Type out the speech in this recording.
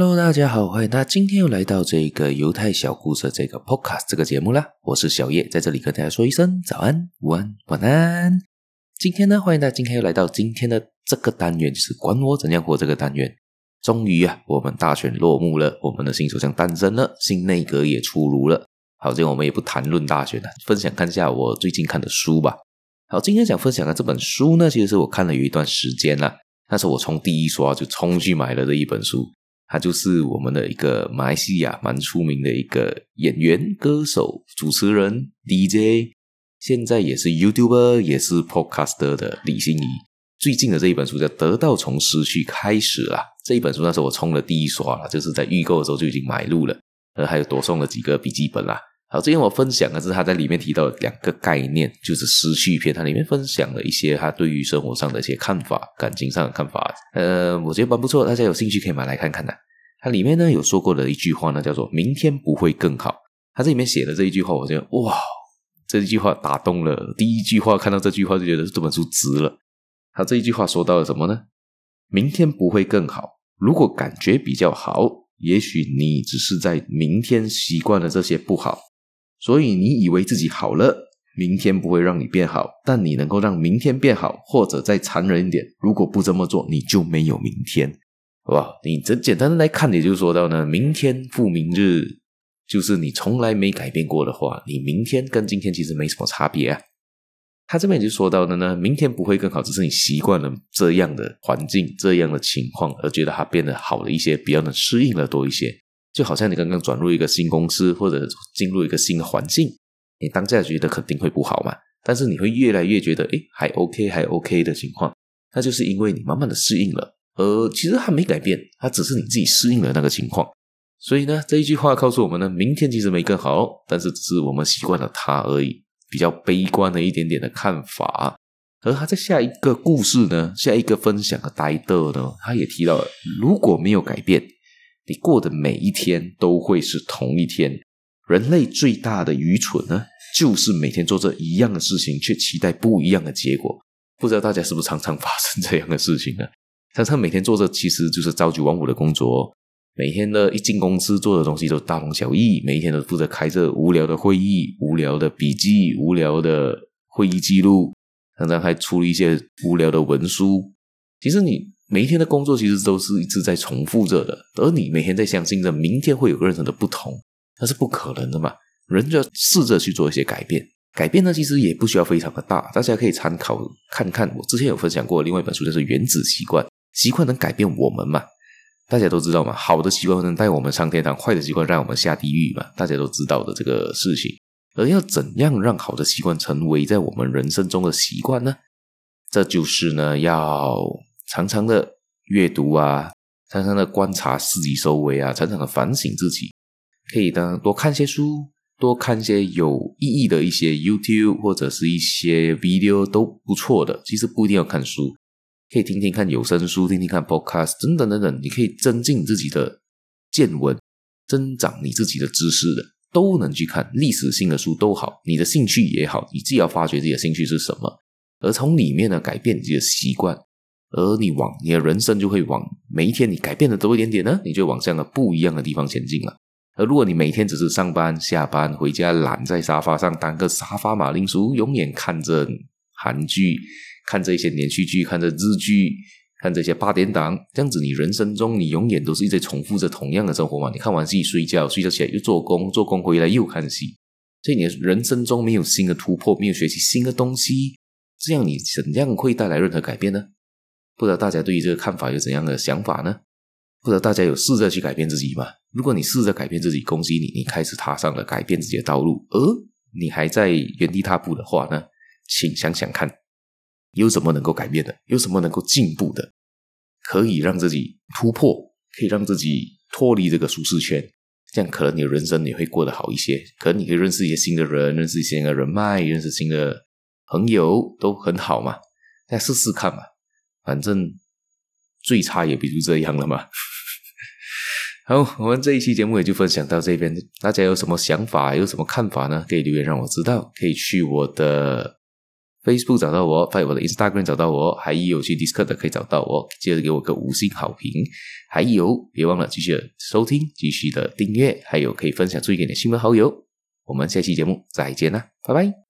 Hello，大家好，欢迎大家今天又来到这个犹太小故事这个 podcast 这个节目啦。我是小叶，在这里跟大家说一声早安、午安、晚安。今天呢，欢迎大家今天又来到今天的这个单元，就是管我怎样活这个单元。终于啊，我们大选落幕了，我们的新首相诞生了，新内阁也出炉了。好，今天我们也不谈论大选了，分享看一下我最近看的书吧。好，今天想分享的这本书呢，其实是我看了有一段时间了，但是我从第一刷就冲去买了这一本书。他就是我们的一个马来西亚蛮出名的一个演员、歌手、主持人、DJ，现在也是 YouTuber，也是 Podcaster 的李欣怡。最近的这一本书叫《得到从失去开始》啦，这一本书那时候我冲了第一刷了，就是在预购的时候就已经买入了，呃，还有多送了几个笔记本啦。好，今天我分享的是他在里面提到的两个概念，就是失去篇，它里面分享了一些他对于生活上的一些看法、感情上的看法。呃，我觉得蛮不错，大家有兴趣可以买来看看的。它里面呢有说过的一句话呢，叫做“明天不会更好”。他这里面写的这一句话，我觉得哇，这一句话打动了。第一句话看到这句话就觉得这本书值了。他这一句话说到了什么呢？明天不会更好，如果感觉比较好，也许你只是在明天习惯了这些不好。所以你以为自己好了，明天不会让你变好，但你能够让明天变好，或者再残忍一点，如果不这么做，你就没有明天，好不好？你这简单的来看，也就说到呢，明天复明日，就是你从来没改变过的话，你明天跟今天其实没什么差别啊。他这边也就说到的呢，明天不会更好，只是你习惯了这样的环境、这样的情况，而觉得它变得好了一些，比较能适应了多一些。就好像你刚刚转入一个新公司，或者进入一个新的环境，你当下觉得肯定会不好嘛，但是你会越来越觉得，诶，还 OK，还 OK 的情况，那就是因为你慢慢的适应了，呃其实还没改变，它只是你自己适应了那个情况。所以呢，这一句话告诉我们呢，明天其实没更好，但是只是我们习惯了它而已，比较悲观的一点点的看法。而他在下一个故事呢，下一个分享的呆豆呢，他也提到了，如果没有改变。你过的每一天都会是同一天。人类最大的愚蠢呢，就是每天做着一样的事情，却期待不一样的结果。不知道大家是不是常常发生这样的事情呢？常常每天做着其实就是朝九晚五的工作，每天呢一进公司做的东西都大同小异，每一天都负责开着无聊的会议、无聊的笔记、无聊的会议记录，常常还出了一些无聊的文书。其实你。每一天的工作其实都是一直在重复着的，而你每天在相信着明天会有任何的不同，那是不可能的嘛。人就要试着去做一些改变，改变呢其实也不需要非常的大，大家可以参考看看。我之前有分享过另外一本书，就是《原子习惯》，习惯能改变我们嘛？大家都知道嘛，好的习惯能带我们上天堂，坏的习惯让我们下地狱嘛？大家都知道的这个事情。而要怎样让好的习惯成为在我们人生中的习惯呢？这就是呢要。常常的阅读啊，常常的观察自己周围啊，常常的反省自己，可以当多看些书，多看些有意义的一些 YouTube 或者是一些 video 都不错的。其实不一定要看书，可以听听看有声书，听听看 Podcast，等等等等，你可以增进自己的见闻，增长你自己的知识的，都能去看历史性的书都好，你的兴趣也好，你既要发掘自己的兴趣是什么，而从里面呢改变你自己的习惯。而你往你的人生就会往每一天你改变的多一点点呢，你就往这样的不一样的地方前进了。而如果你每天只是上班、下班、回家，懒在沙发上当个沙发马铃薯，永远看着韩剧、看这些连续剧、看这日剧、看这些八点档，这样子你人生中你永远都是一直重复着同样的生活嘛？你看完戏睡觉，睡觉起来又做工，做工回来又看戏，所以你的人生中没有新的突破，没有学习新的东西，这样你怎样会带来任何改变呢？不知道大家对于这个看法有怎样的想法呢？不知道大家有试着去改变自己吗？如果你试着改变自己，恭喜你，你开始踏上了改变自己的道路。而你还在原地踏步的话呢？请想想看，有什么能够改变的？有什么能够进步的？可以让自己突破，可以让自己脱离这个舒适圈，这样可能你的人生也会过得好一些。可能你可以认识一些新的人，认识一些新的人脉，认识新的朋友，都很好嘛。那试试看嘛。反正最差也不就这样了嘛。好，我们这一期节目也就分享到这边。大家有什么想法，有什么看法呢？可以留言让我知道。可以去我的 Facebook 找到我，在我的 Instagram 找到我，还有去 Discord 可以找到我，记得给我个五星好评。还有，别忘了继续的收听，继续的订阅，还有可以分享出去给你的亲朋好友。我们下期节目再见啦，拜拜。